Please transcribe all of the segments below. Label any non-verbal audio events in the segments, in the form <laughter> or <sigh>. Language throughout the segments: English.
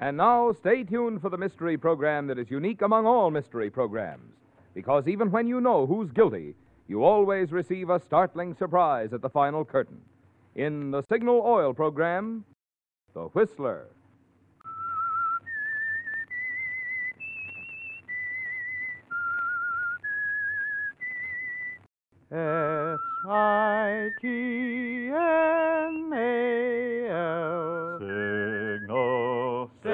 And now, stay tuned for the mystery program that is unique among all mystery programs. Because even when you know who's guilty, you always receive a startling surprise at the final curtain. In the Signal Oil program, The Whistler. S I G N A L.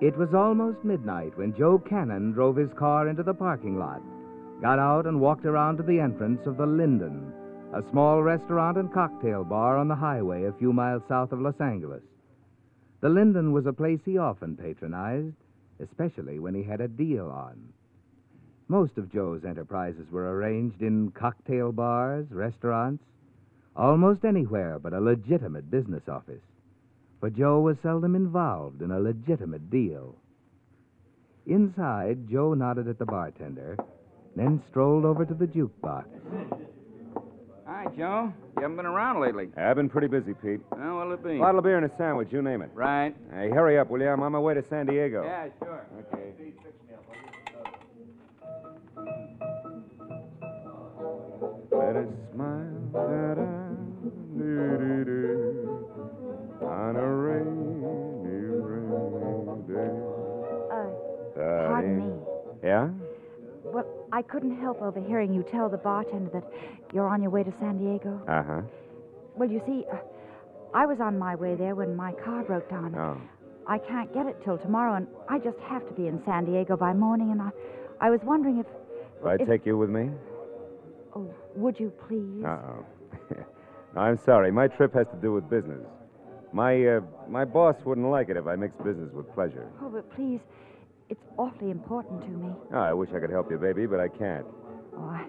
It was almost midnight when Joe Cannon drove his car into the parking lot, got out, and walked around to the entrance of the Linden, a small restaurant and cocktail bar on the highway a few miles south of Los Angeles. The Linden was a place he often patronized, especially when he had a deal on. Most of Joe's enterprises were arranged in cocktail bars, restaurants, almost anywhere but a legitimate business office for Joe was seldom involved in a legitimate deal. Inside, Joe nodded at the bartender, then strolled over to the jukebox. Hi, Joe. You haven't been around lately. I've been pretty busy, Pete. Oh, what'll it be? A Bottle of beer and a sandwich, you name it. Right. Hey, hurry up, will you? I'm on my way to San Diego. Yeah, sure. Okay. Let us smile da-da, I couldn't help overhearing you tell the bartender that you're on your way to San Diego. Uh huh. Well, you see, uh, I was on my way there when my car broke down. Oh. I can't get it till tomorrow, and I just have to be in San Diego by morning, and I, I was wondering if. Will I if- take you with me? Oh, would you please? Uh oh. <laughs> no, I'm sorry. My trip has to do with business. My uh, my boss wouldn't like it if I mixed business with pleasure. Oh, but please, it's awfully important to me. Oh, I wish I could help you, baby, but I can't. Oh, I,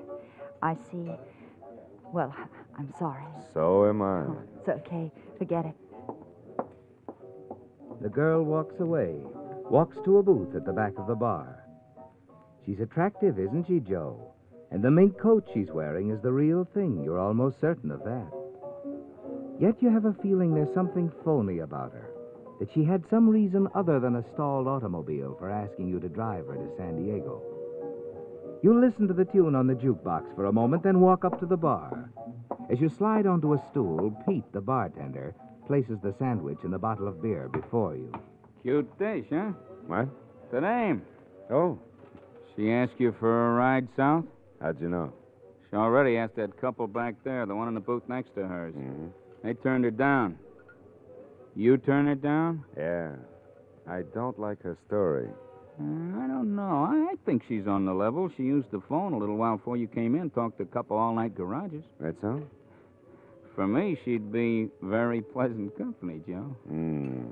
I see. Well, I'm sorry. So am I. Oh, it's okay. Forget it. The girl walks away, walks to a booth at the back of the bar. She's attractive, isn't she, Joe? And the mink coat she's wearing is the real thing. You're almost certain of that. Yet you have a feeling there's something phony about her. That she had some reason other than a stalled automobile for asking you to drive her to San Diego. You listen to the tune on the jukebox for a moment, then walk up to the bar. As you slide onto a stool, Pete, the bartender, places the sandwich and the bottle of beer before you. Cute dish, huh? What? The name. Oh, She asked you for a ride south? how'd you know? She already asked that couple back there, the one in the booth next to hers. hmm They turned her down. You turn it down? Yeah. I don't like her story. Uh, I don't know. I, I think she's on the level. She used the phone a little while before you came in, talked to a couple all night garages. That's all? For me, she'd be very pleasant company, Joe. Hmm.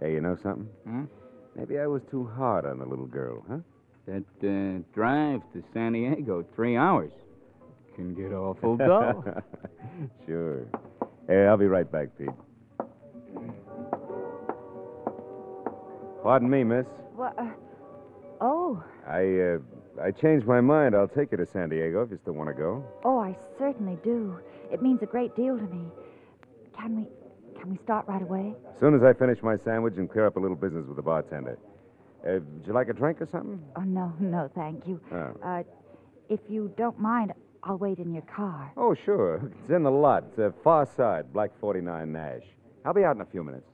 Hey, you know something? Huh? Maybe I was too hard on the little girl, huh? That uh, drive to San Diego, three hours, can get awful <laughs> dull. sure. Hey, I'll be right back, Pete. Pardon me, miss. What? Uh, oh, I uh, I changed my mind. I'll take you to San Diego if you still want to go. oh, I certainly do. It means a great deal to me. can we can we start right away? As soon as I finish my sandwich and clear up a little business with the bartender. Uh, would you like a drink or something? Oh no, no, thank you. Oh. Uh, if you don't mind, I'll wait in your car. Oh, sure. <laughs> It's in the lot. It's uh, far side, Black 49 Nash. I'll be out in a few minutes.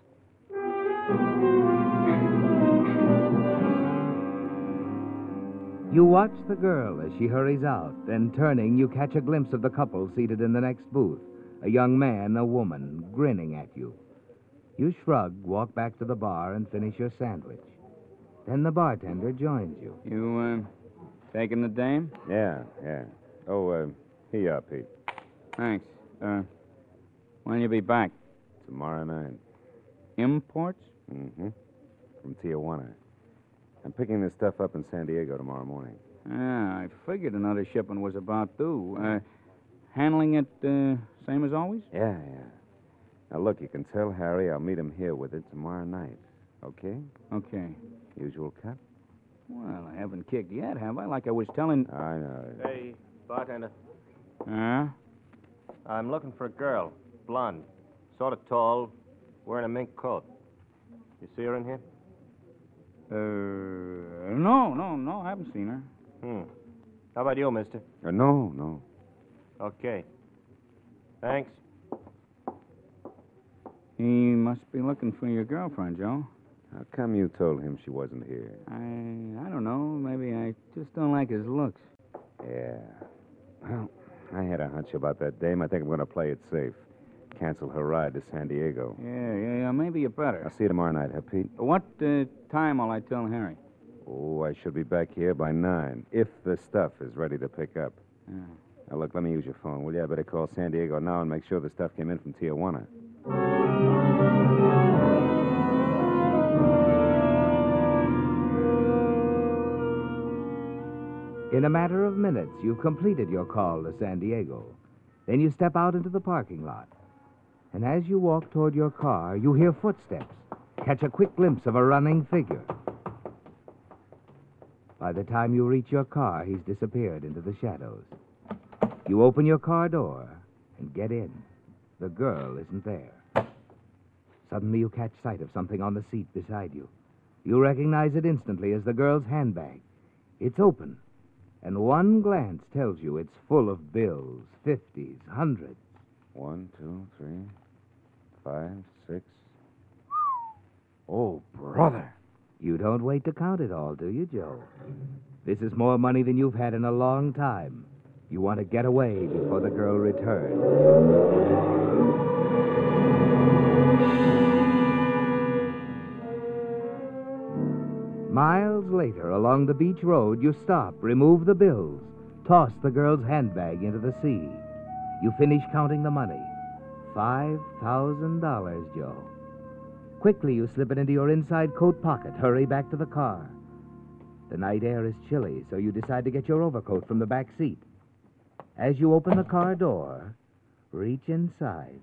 You watch the girl as she hurries out. Then, turning, you catch a glimpse of the couple seated in the next booth a young man, a woman, grinning at you. You shrug, walk back to the bar, and finish your sandwich. Then the bartender joins you. You, uh, taking the dame? Yeah, yeah. Oh, uh, here you are, Pete. Thanks. Uh, when you be back? Tomorrow night. Imports? Mm-hmm. From Tijuana. I'm picking this stuff up in San Diego tomorrow morning. Yeah, I figured another shipment was about due. Uh, handling it uh, same as always? Yeah, yeah. Now, look, you can tell Harry I'll meet him here with it tomorrow night. Okay? Okay. Usual cut? Well, I haven't kicked yet, have I? Like I was telling. I know. Hey, bartender. Huh? I'm looking for a girl. Blonde. Sort of tall. Wearing a mink coat. You see her in here? Uh, no, no, no, I haven't seen her. Hmm. How about you, mister? Uh, no, no. Okay. Thanks. He must be looking for your girlfriend, Joe. How come you told him she wasn't here? I, I don't know. Maybe I just don't like his looks. Yeah. Well, I had a hunch about that dame. I think I'm going to play it safe. Cancel her ride to San Diego. Yeah, yeah, yeah. Maybe you better. I'll see you tomorrow night, huh, Pete? What uh, time will I tell Harry? Oh, I should be back here by nine, if the stuff is ready to pick up. Yeah. Now, look, let me use your phone, will you? I better call San Diego now and make sure the stuff came in from Tijuana. In a matter of minutes, you've completed your call to San Diego. Then you step out into the parking lot. And as you walk toward your car, you hear footsteps, catch a quick glimpse of a running figure. By the time you reach your car, he's disappeared into the shadows. You open your car door and get in. The girl isn't there. Suddenly, you catch sight of something on the seat beside you. You recognize it instantly as the girl's handbag. It's open, and one glance tells you it's full of bills, fifties, hundreds. One, two, three, five, six. Oh, brother. You don't wait to count it all, do you, Joe? This is more money than you've had in a long time. You want to get away before the girl returns. Miles later, along the beach road, you stop, remove the bills, toss the girl's handbag into the sea. You finish counting the money. Five thousand dollars, Joe. Quickly, you slip it into your inside coat pocket, hurry back to the car. The night air is chilly, so you decide to get your overcoat from the back seat. As you open the car door, reach inside.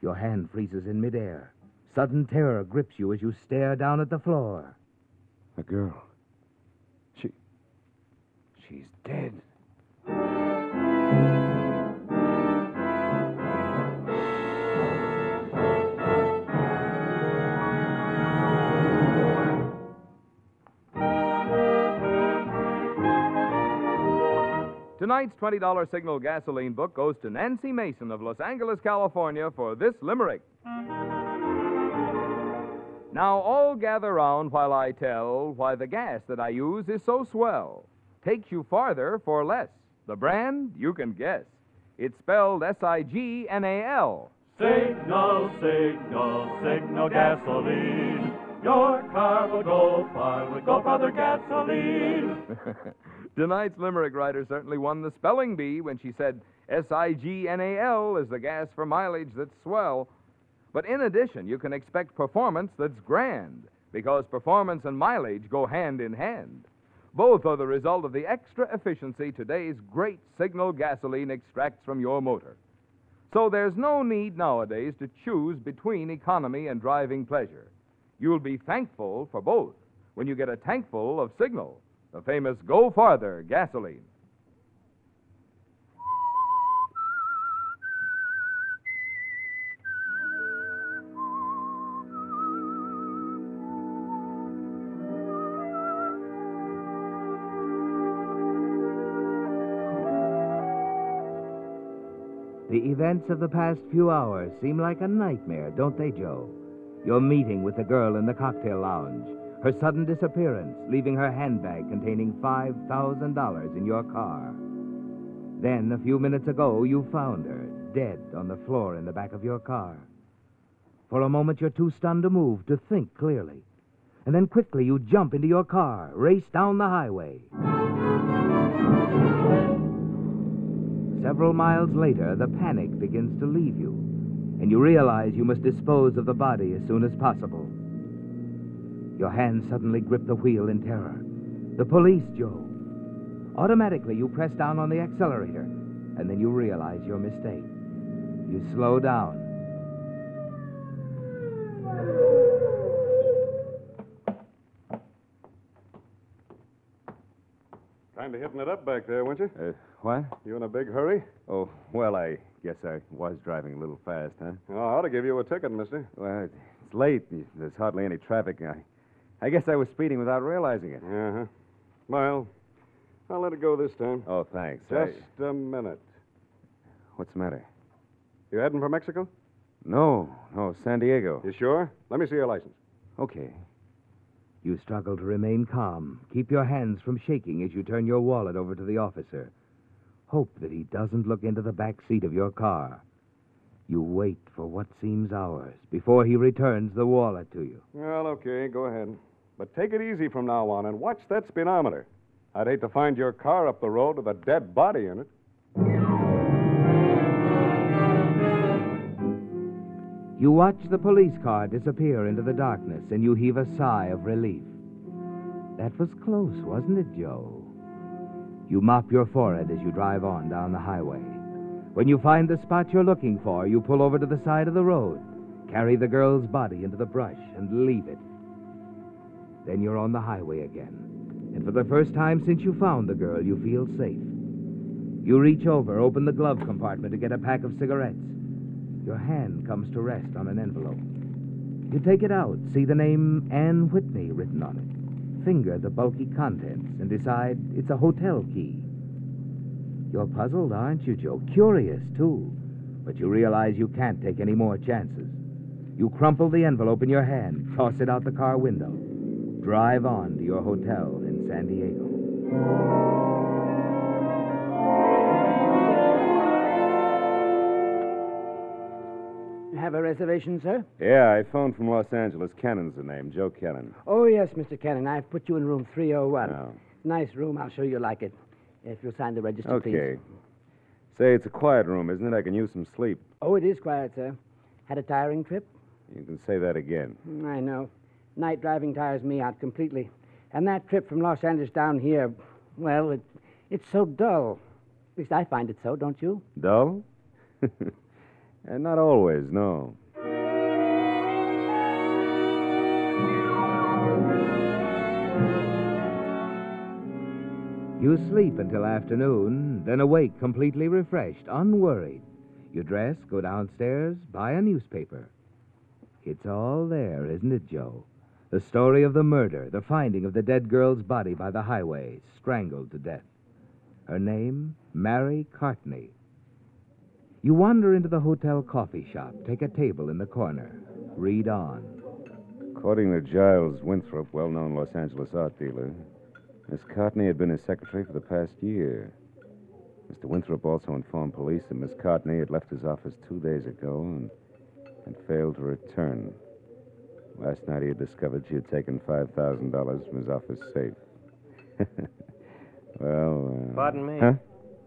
Your hand freezes in midair. Sudden terror grips you as you stare down at the floor. A girl. She. She's dead. Tonight's $20 signal gasoline book goes to Nancy Mason of Los Angeles, California for this limerick. Now, all gather round while I tell why the gas that I use is so swell. Takes you farther for less. The brand, you can guess. It's spelled S I G N A L. Signal, signal, signal gasoline. Your car will go far with Go Farther gasoline. <laughs> Tonight's limerick writer certainly won the spelling bee when she said S I G N A L is the gas for mileage that's swell. But in addition, you can expect performance that's grand, because performance and mileage go hand in hand. Both are the result of the extra efficiency today's great signal gasoline extracts from your motor. So there's no need nowadays to choose between economy and driving pleasure. You'll be thankful for both when you get a tankful of Signal, the famous Go Farther gasoline. The events of the past few hours seem like a nightmare, don't they, Joe? Your meeting with the girl in the cocktail lounge, her sudden disappearance, leaving her handbag containing $5,000 in your car. Then, a few minutes ago, you found her, dead on the floor in the back of your car. For a moment, you're too stunned to move, to think clearly. And then quickly, you jump into your car, race down the highway. Several miles later, the panic begins to leave you, and you realize you must dispose of the body as soon as possible. Your hands suddenly grip the wheel in terror. The police, Joe. Automatically, you press down on the accelerator, and then you realize your mistake. You slow down. Kind of hitting it up back there, weren't you? Uh, what? You in a big hurry? Oh, well, I guess I was driving a little fast, huh? Oh, I ought to give you a ticket, mister. Well, it's late. There's hardly any traffic. I, I guess I was speeding without realizing it. Uh-huh. Well, I'll let it go this time. Oh, thanks. Just a minute. What's the matter? You heading for Mexico? No, no, San Diego. You sure? Let me see your license. Okay. You struggle to remain calm. Keep your hands from shaking as you turn your wallet over to the officer. Hope that he doesn't look into the back seat of your car. You wait for what seems hours before he returns the wallet to you. Well, okay, go ahead. But take it easy from now on and watch that speedometer. I'd hate to find your car up the road with a dead body in it. You watch the police car disappear into the darkness and you heave a sigh of relief. That was close, wasn't it, Joe? You mop your forehead as you drive on down the highway. When you find the spot you're looking for, you pull over to the side of the road, carry the girl's body into the brush, and leave it. Then you're on the highway again. And for the first time since you found the girl, you feel safe. You reach over, open the glove compartment to get a pack of cigarettes. Your hand comes to rest on an envelope. You take it out, see the name Anne Whitney written on it. Finger the bulky contents and decide it's a hotel key. You're puzzled, aren't you, Joe? Curious, too. But you realize you can't take any more chances. You crumple the envelope in your hand, toss it out the car window, drive on to your hotel in San Diego. Have a reservation, sir? Yeah, I phoned from Los Angeles. Cannon's the name, Joe Cannon. Oh, yes, Mr. Cannon. I've put you in room 301. Oh. Nice room. I'll show you like it. If you'll sign the register, please. Okay. Say, it's a quiet room, isn't it? I can use some sleep. Oh, it is quiet, sir. Had a tiring trip? You can say that again. I know. Night driving tires me out completely. And that trip from Los Angeles down here, well, it, it's so dull. At least I find it so, don't you? Dull? and <laughs> uh, not always, no. You sleep until afternoon, then awake completely refreshed, unworried. You dress, go downstairs, buy a newspaper. It's all there, isn't it, Joe? The story of the murder, the finding of the dead girl's body by the highway, strangled to death. Her name, Mary Cartney. You wander into the hotel coffee shop, take a table in the corner, read on. According to Giles Winthrop, well known Los Angeles art dealer, Miss Cartney had been his secretary for the past year. Mr. Winthrop also informed police that Miss Cartney had left his office two days ago and had failed to return. Last night he had discovered she had taken $5,000 from his office safe. <laughs> well. Uh, Pardon me? Huh?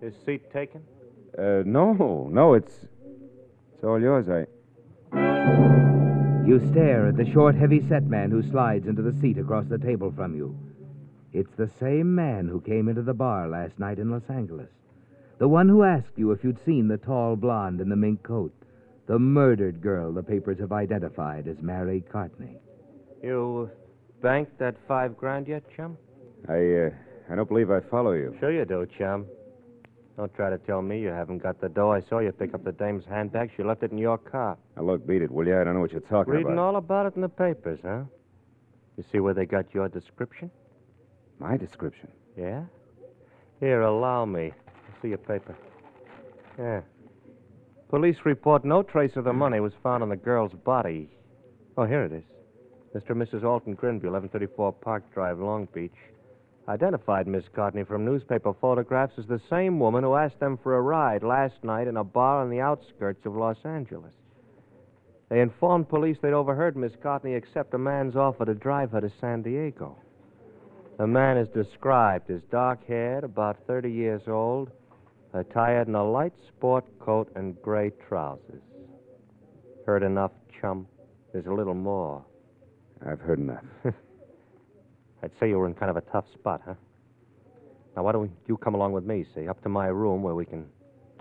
Is seat taken? Uh, no, no, it's. It's all yours. I. You stare at the short, heavy set man who slides into the seat across the table from you. It's the same man who came into the bar last night in Los Angeles. The one who asked you if you'd seen the tall blonde in the mink coat. The murdered girl the papers have identified as Mary Cartney. You banked that five grand yet, chum? I, uh, I don't believe I follow you. Sure you do, chum. Don't try to tell me you haven't got the dough. I saw you pick up the dame's handbag. She left it in your car. Now, look, beat it, will you? I don't know what you're talking Reading about. Reading all about it in the papers, huh? You see where they got your description? My description. Yeah? Here, allow me. See your paper. Yeah. Police report no trace of the money was found on the girl's body. Oh, here it is. Mr. and Mrs. Alton Grinby, 1134 Park Drive, Long Beach, identified Miss Courtney from newspaper photographs as the same woman who asked them for a ride last night in a bar on the outskirts of Los Angeles. They informed police they'd overheard Miss Courtney accept a man's offer to drive her to San Diego. The man is described as dark haired, about 30 years old, attired in a light sport coat and gray trousers. Heard enough, chum? There's a little more. I've heard enough. <laughs> I'd say you were in kind of a tough spot, huh? Now, why don't you come along with me, see, up to my room where we can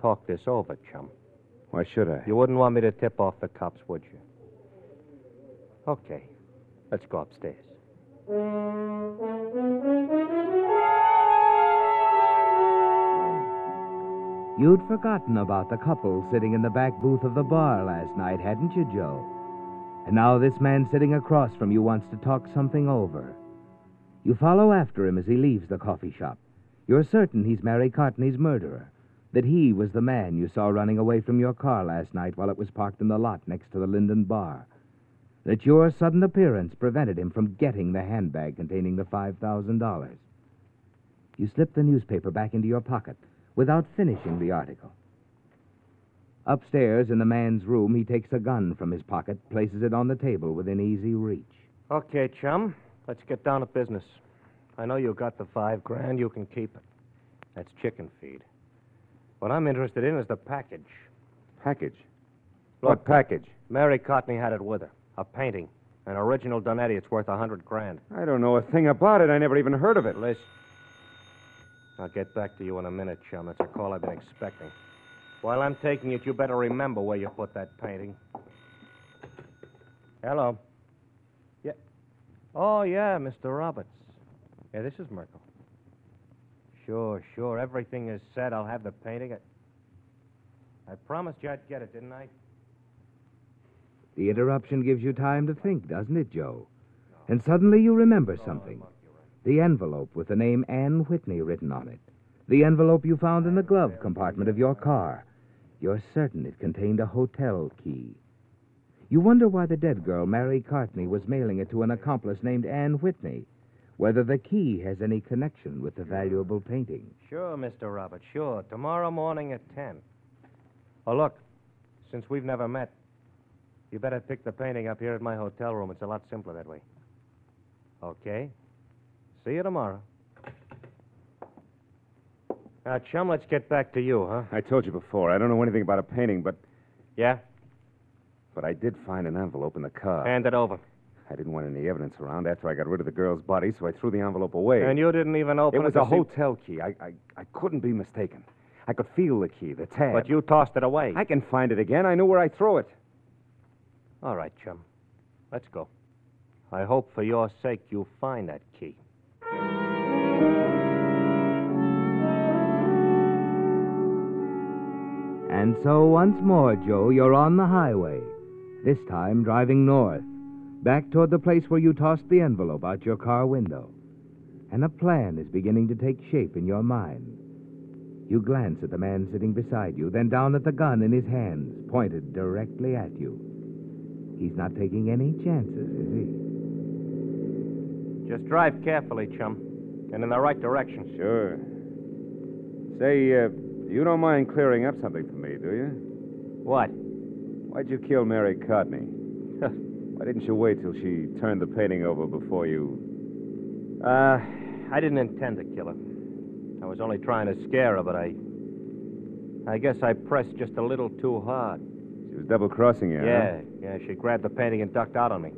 talk this over, chum? Why should I? You wouldn't want me to tip off the cops, would you? Okay. Let's go upstairs. You'd forgotten about the couple sitting in the back booth of the bar last night, hadn't you, Joe? And now this man sitting across from you wants to talk something over. You follow after him as he leaves the coffee shop. You're certain he's Mary Cartney's murderer, that he was the man you saw running away from your car last night while it was parked in the lot next to the Linden Bar, that your sudden appearance prevented him from getting the handbag containing the $5,000. You slip the newspaper back into your pocket without finishing the article. Upstairs in the man's room, he takes a gun from his pocket, places it on the table within easy reach. Okay, chum. Let's get down to business. I know you got the five grand. You can keep it. That's chicken feed. What I'm interested in is the package. Package? Look, what package? Mary Courtney had it with her. A painting. An original Donetti. It's worth a hundred grand. I don't know a thing about it. I never even heard of it. Listen. I'll get back to you in a minute, chum. It's a call I've been expecting. While I'm taking it, you better remember where you put that painting. Hello. Yeah. Oh, yeah, Mr. Roberts. Yeah, this is Merkel. Sure, sure. Everything is set. I'll have the painting. I, I promised you I'd get it, didn't I? The interruption gives you time to think, doesn't it, Joe? And suddenly you remember oh, something. The envelope with the name Ann Whitney written on it. The envelope you found in the glove compartment of your car. You're certain it contained a hotel key. You wonder why the dead girl, Mary Cartney, was mailing it to an accomplice named Ann Whitney. Whether the key has any connection with the valuable painting. Sure, Mr. Roberts, sure. Tomorrow morning at 10. Oh, look, since we've never met, you better pick the painting up here at my hotel room. It's a lot simpler that way. Okay. See you tomorrow. Now, chum, let's get back to you, huh? I told you before, I don't know anything about a painting, but Yeah? but I did find an envelope in the car. Hand it over. I didn't want any evidence around after I got rid of the girl's body, so I threw the envelope away. And you didn't even open it It was a see- hotel key. I, I I couldn't be mistaken. I could feel the key, the tab. But you tossed it away. I can find it again. I knew where I threw it. All right, chum. Let's go. I hope for your sake you find that key. So once more, Joe, you're on the highway. This time driving north, back toward the place where you tossed the envelope out your car window. And a plan is beginning to take shape in your mind. You glance at the man sitting beside you, then down at the gun in his hands, pointed directly at you. He's not taking any chances, is he? Just drive carefully, chum, and in the right direction. Sure. Say, uh, you don't mind clearing up something for me, do you? What? Why'd you kill Mary Courtney? Why didn't you wait till she turned the painting over before you. Uh, I didn't intend to kill her. I was only trying to scare her, but I. I guess I pressed just a little too hard. She was double crossing you, huh? Yeah, yeah, she grabbed the painting and ducked out on me.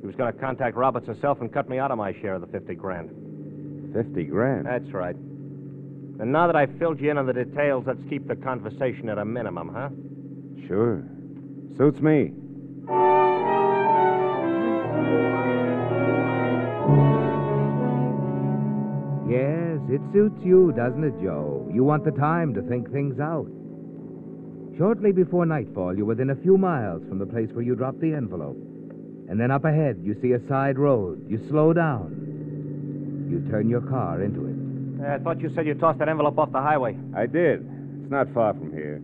She was going to contact Roberts herself and cut me out of my share of the 50 grand. Fifty grand. That's right. And now that I've filled you in on the details, let's keep the conversation at a minimum, huh? Sure. Suits me. Yes, it suits you, doesn't it, Joe? You want the time to think things out. Shortly before nightfall, you're within a few miles from the place where you dropped the envelope. And then up ahead, you see a side road. You slow down. You turn your car into it. I thought you said you tossed that envelope off the highway. I did. It's not far from here.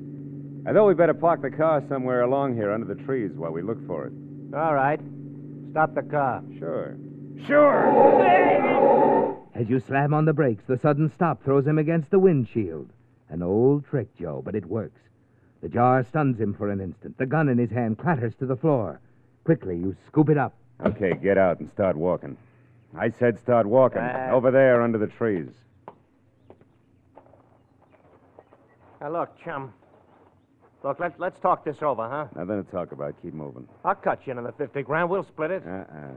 I thought we'd better park the car somewhere along here under the trees while we look for it. All right. Stop the car. Sure. Sure! As you slam on the brakes, the sudden stop throws him against the windshield. An old trick, Joe, but it works. The jar stuns him for an instant. The gun in his hand clatters to the floor. Quickly, you scoop it up. Okay, get out and start walking. I said start walking. Ah. Over there under the trees. Now, look, chum. Look, let, let's talk this over, huh? Nothing to talk about. Keep moving. I'll cut you into the 50 grand. We'll split it. Uh-uh.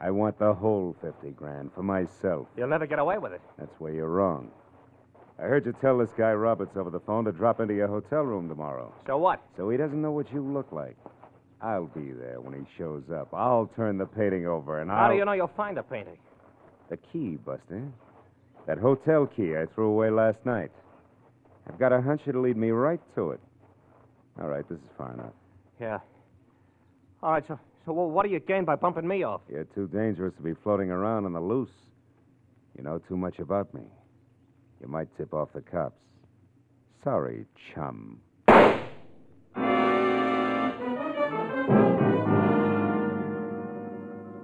I want the whole 50 grand for myself. You'll never get away with it. That's where you're wrong. I heard you tell this guy Roberts over the phone to drop into your hotel room tomorrow. So what? So he doesn't know what you look like. I'll be there when he shows up. I'll turn the painting over and I'll. How do you know you'll find the painting? The key, Buster. That hotel key I threw away last night. I've got a hunch it'll lead me right to it. All right, this is far enough. Yeah. All right, so, so what do you gain by bumping me off? You're too dangerous to be floating around on the loose. You know too much about me. You might tip off the cops. Sorry, chum.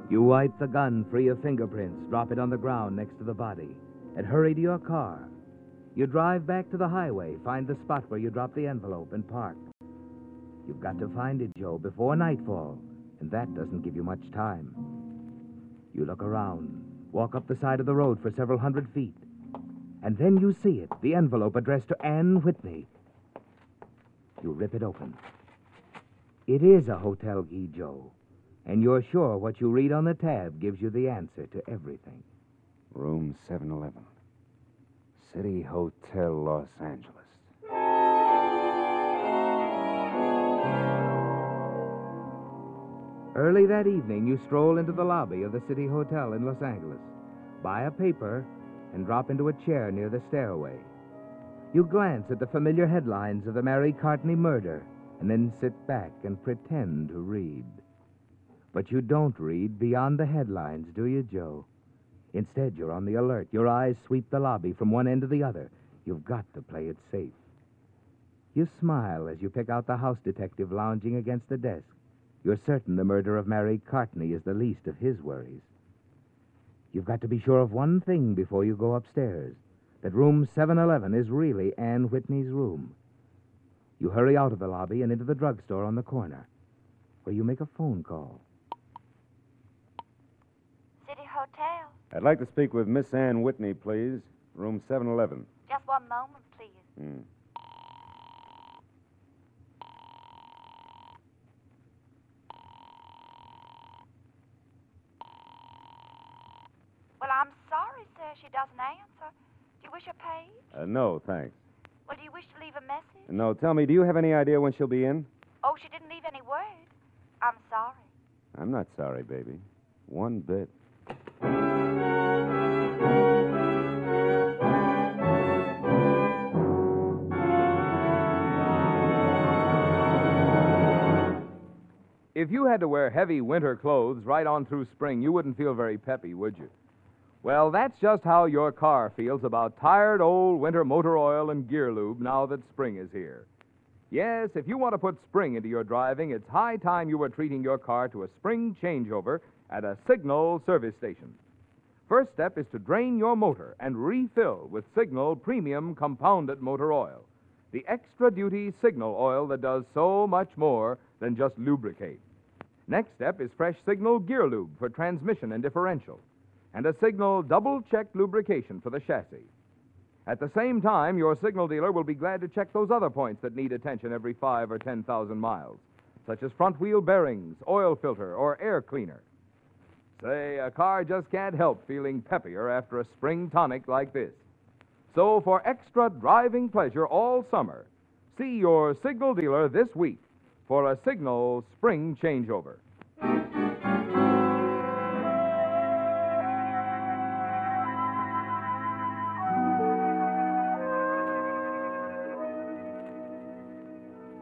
You wipe the gun free of fingerprints, drop it on the ground next to the body, and hurry to your car. You drive back to the highway, find the spot where you dropped the envelope, and park. You've got to find it, Joe, before nightfall, and that doesn't give you much time. You look around, walk up the side of the road for several hundred feet, and then you see it the envelope addressed to Anne Whitney. You rip it open. It is a hotel key, Joe. And you're sure what you read on the tab gives you the answer to everything. Room 711. City Hotel, Los Angeles. Early that evening, you stroll into the lobby of the City Hotel in Los Angeles, buy a paper, and drop into a chair near the stairway. You glance at the familiar headlines of the Mary Cartney murder, and then sit back and pretend to read. But you don't read beyond the headlines, do you, Joe? Instead, you're on the alert. Your eyes sweep the lobby from one end to the other. You've got to play it safe. You smile as you pick out the house detective lounging against the desk. You're certain the murder of Mary Cartney is the least of his worries. You've got to be sure of one thing before you go upstairs that room 711 is really Anne Whitney's room. You hurry out of the lobby and into the drugstore on the corner, where you make a phone call. City Hotel. I'd like to speak with Miss Ann Whitney, please. Room 711. Just one moment, please. Hmm. Well, I'm sorry, sir, she doesn't answer. Do you wish her paid? Uh, no, thanks. Well, do you wish to leave a message? No, tell me, do you have any idea when she'll be in? Oh, she didn't leave any word. I'm sorry. I'm not sorry, baby. One bit. If you had to wear heavy winter clothes right on through spring, you wouldn't feel very peppy, would you? Well, that's just how your car feels about tired old winter motor oil and gear lube now that spring is here. Yes, if you want to put spring into your driving, it's high time you were treating your car to a spring changeover at a Signal service station. First step is to drain your motor and refill with Signal Premium Compounded Motor Oil, the extra duty Signal oil that does so much more than just lubricate. Next step is fresh Signal Gear Lube for transmission and differential, and a Signal double check lubrication for the chassis. At the same time, your Signal dealer will be glad to check those other points that need attention every five or 10,000 miles, such as front wheel bearings, oil filter, or air cleaner. Say, a car just can't help feeling peppier after a spring tonic like this. So, for extra driving pleasure all summer, see your Signal dealer this week for a Signal spring changeover.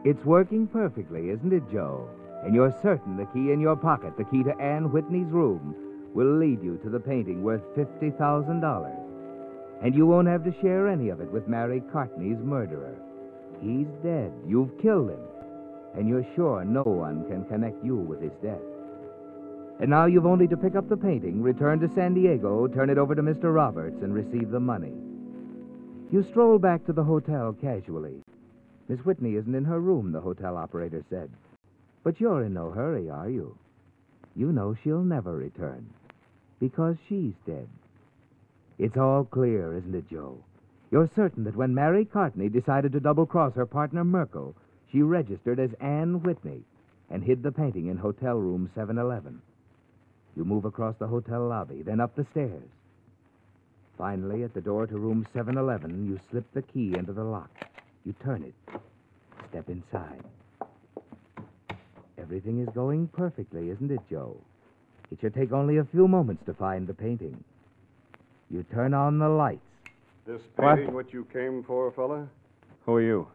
It's working perfectly, isn't it, Joe? And you're certain the key in your pocket, the key to Anne Whitney's room, will lead you to the painting worth $50,000. And you won't have to share any of it with Mary Cartney's murderer. He's dead. You've killed him. And you're sure no one can connect you with his death. And now you've only to pick up the painting, return to San Diego, turn it over to Mr. Roberts, and receive the money. You stroll back to the hotel casually. Miss Whitney isn't in her room, the hotel operator said. But you're in no hurry, are you? You know she'll never return. Because she's dead. It's all clear, isn't it, Joe? You're certain that when Mary Cartney decided to double cross her partner Merkel, she registered as Anne Whitney and hid the painting in hotel room 711. You move across the hotel lobby, then up the stairs. Finally, at the door to room 711, you slip the key into the lock. You turn it. Step inside. Everything is going perfectly, isn't it, Joe? It should take only a few moments to find the painting. You turn on the lights. This What? painting what you came for, fella? Who are you?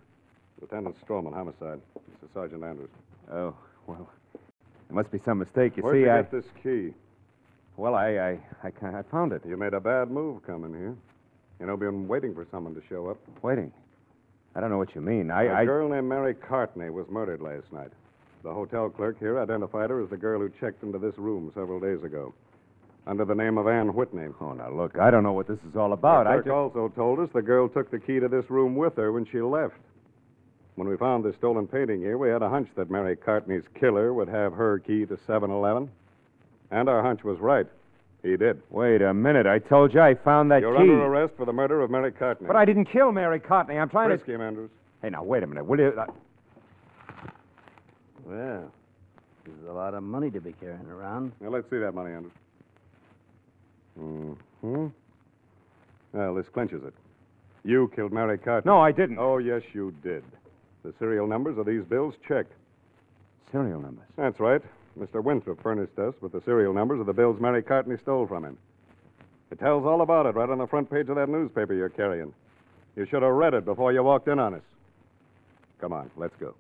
Lieutenant Stroman, homicide. This is Sergeant Andrews. Oh, well, there must be some mistake. You Where'd see, you I. get this key? Well, I, I, I, I found it. You made a bad move coming here. You know, been waiting for someone to show up. Waiting. I don't know what you mean. I, a I. girl named Mary Cartney was murdered last night. The hotel clerk here identified her as the girl who checked into this room several days ago, under the name of Anne Whitney. Oh, now look, I don't know what this is all about. The I clerk just... also told us the girl took the key to this room with her when she left. When we found this stolen painting here, we had a hunch that Mary Cartney's killer would have her key to 711. And our hunch was right. He did. Wait a minute. I told you I found that You're key. under arrest for the murder of Mary Cartney. But I didn't kill Mary Cartney. I'm trying Frisk to. him, Andrews. Hey, now wait a minute. Will you? Uh... Well, there's a lot of money to be carrying around. Now, let's see that money, Andrews. Hmm. Well, this clinches it. You killed Mary Cartney. No, I didn't. Oh, yes, you did. The serial numbers of these bills check. Serial numbers. That's right. Mr. Winthrop furnished us with the serial numbers of the bills Mary Cartney stole from him. It tells all about it right on the front page of that newspaper you're carrying. You should have read it before you walked in on us. Come on, let's go.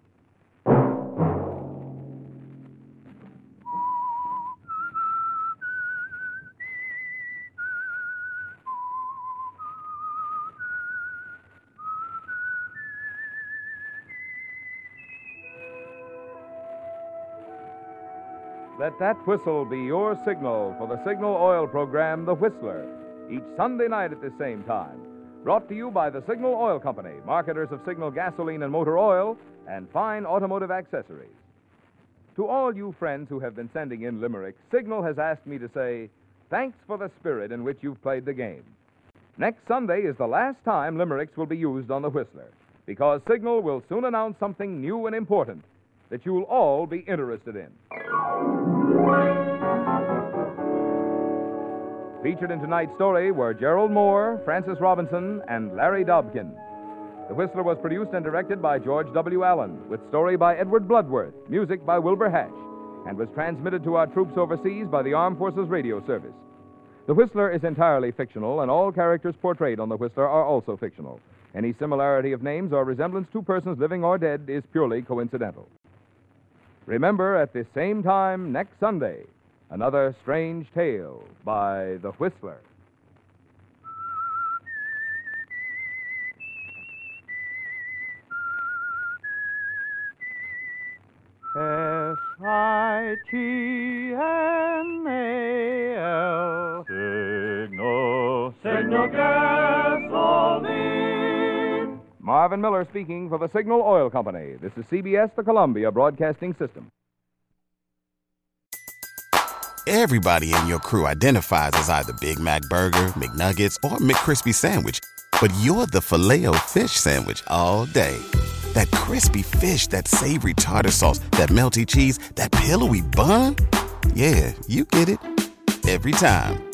Let that whistle be your signal for the Signal Oil program, The Whistler, each Sunday night at the same time. Brought to you by the Signal Oil Company, marketers of Signal gasoline and motor oil and fine automotive accessories. To all you friends who have been sending in limericks, Signal has asked me to say, thanks for the spirit in which you've played the game. Next Sunday is the last time limericks will be used on the Whistler, because Signal will soon announce something new and important that you'll all be interested in. Featured in tonight's story were Gerald Mohr, Frances Robinson, and Larry Dobkin. The Whistler was produced and directed by George W. Allen, with story by Edward Bloodworth, music by Wilbur Hatch, and was transmitted to our troops overseas by the Armed Forces Radio Service. The Whistler is entirely fictional, and all characters portrayed on The Whistler are also fictional. Any similarity of names or resemblance to persons living or dead is purely coincidental. Remember, at this same time next Sunday, another strange tale by The Whistler. S I G N A L. Signal, signal gasoline. Marvin Miller speaking for the Signal Oil Company. This is CBS, the Columbia Broadcasting System. Everybody in your crew identifies as either Big Mac Burger, McNuggets, or McCrispy Sandwich. But you're the filet fish Sandwich all day. That crispy fish, that savory tartar sauce, that melty cheese, that pillowy bun. Yeah, you get it. Every time.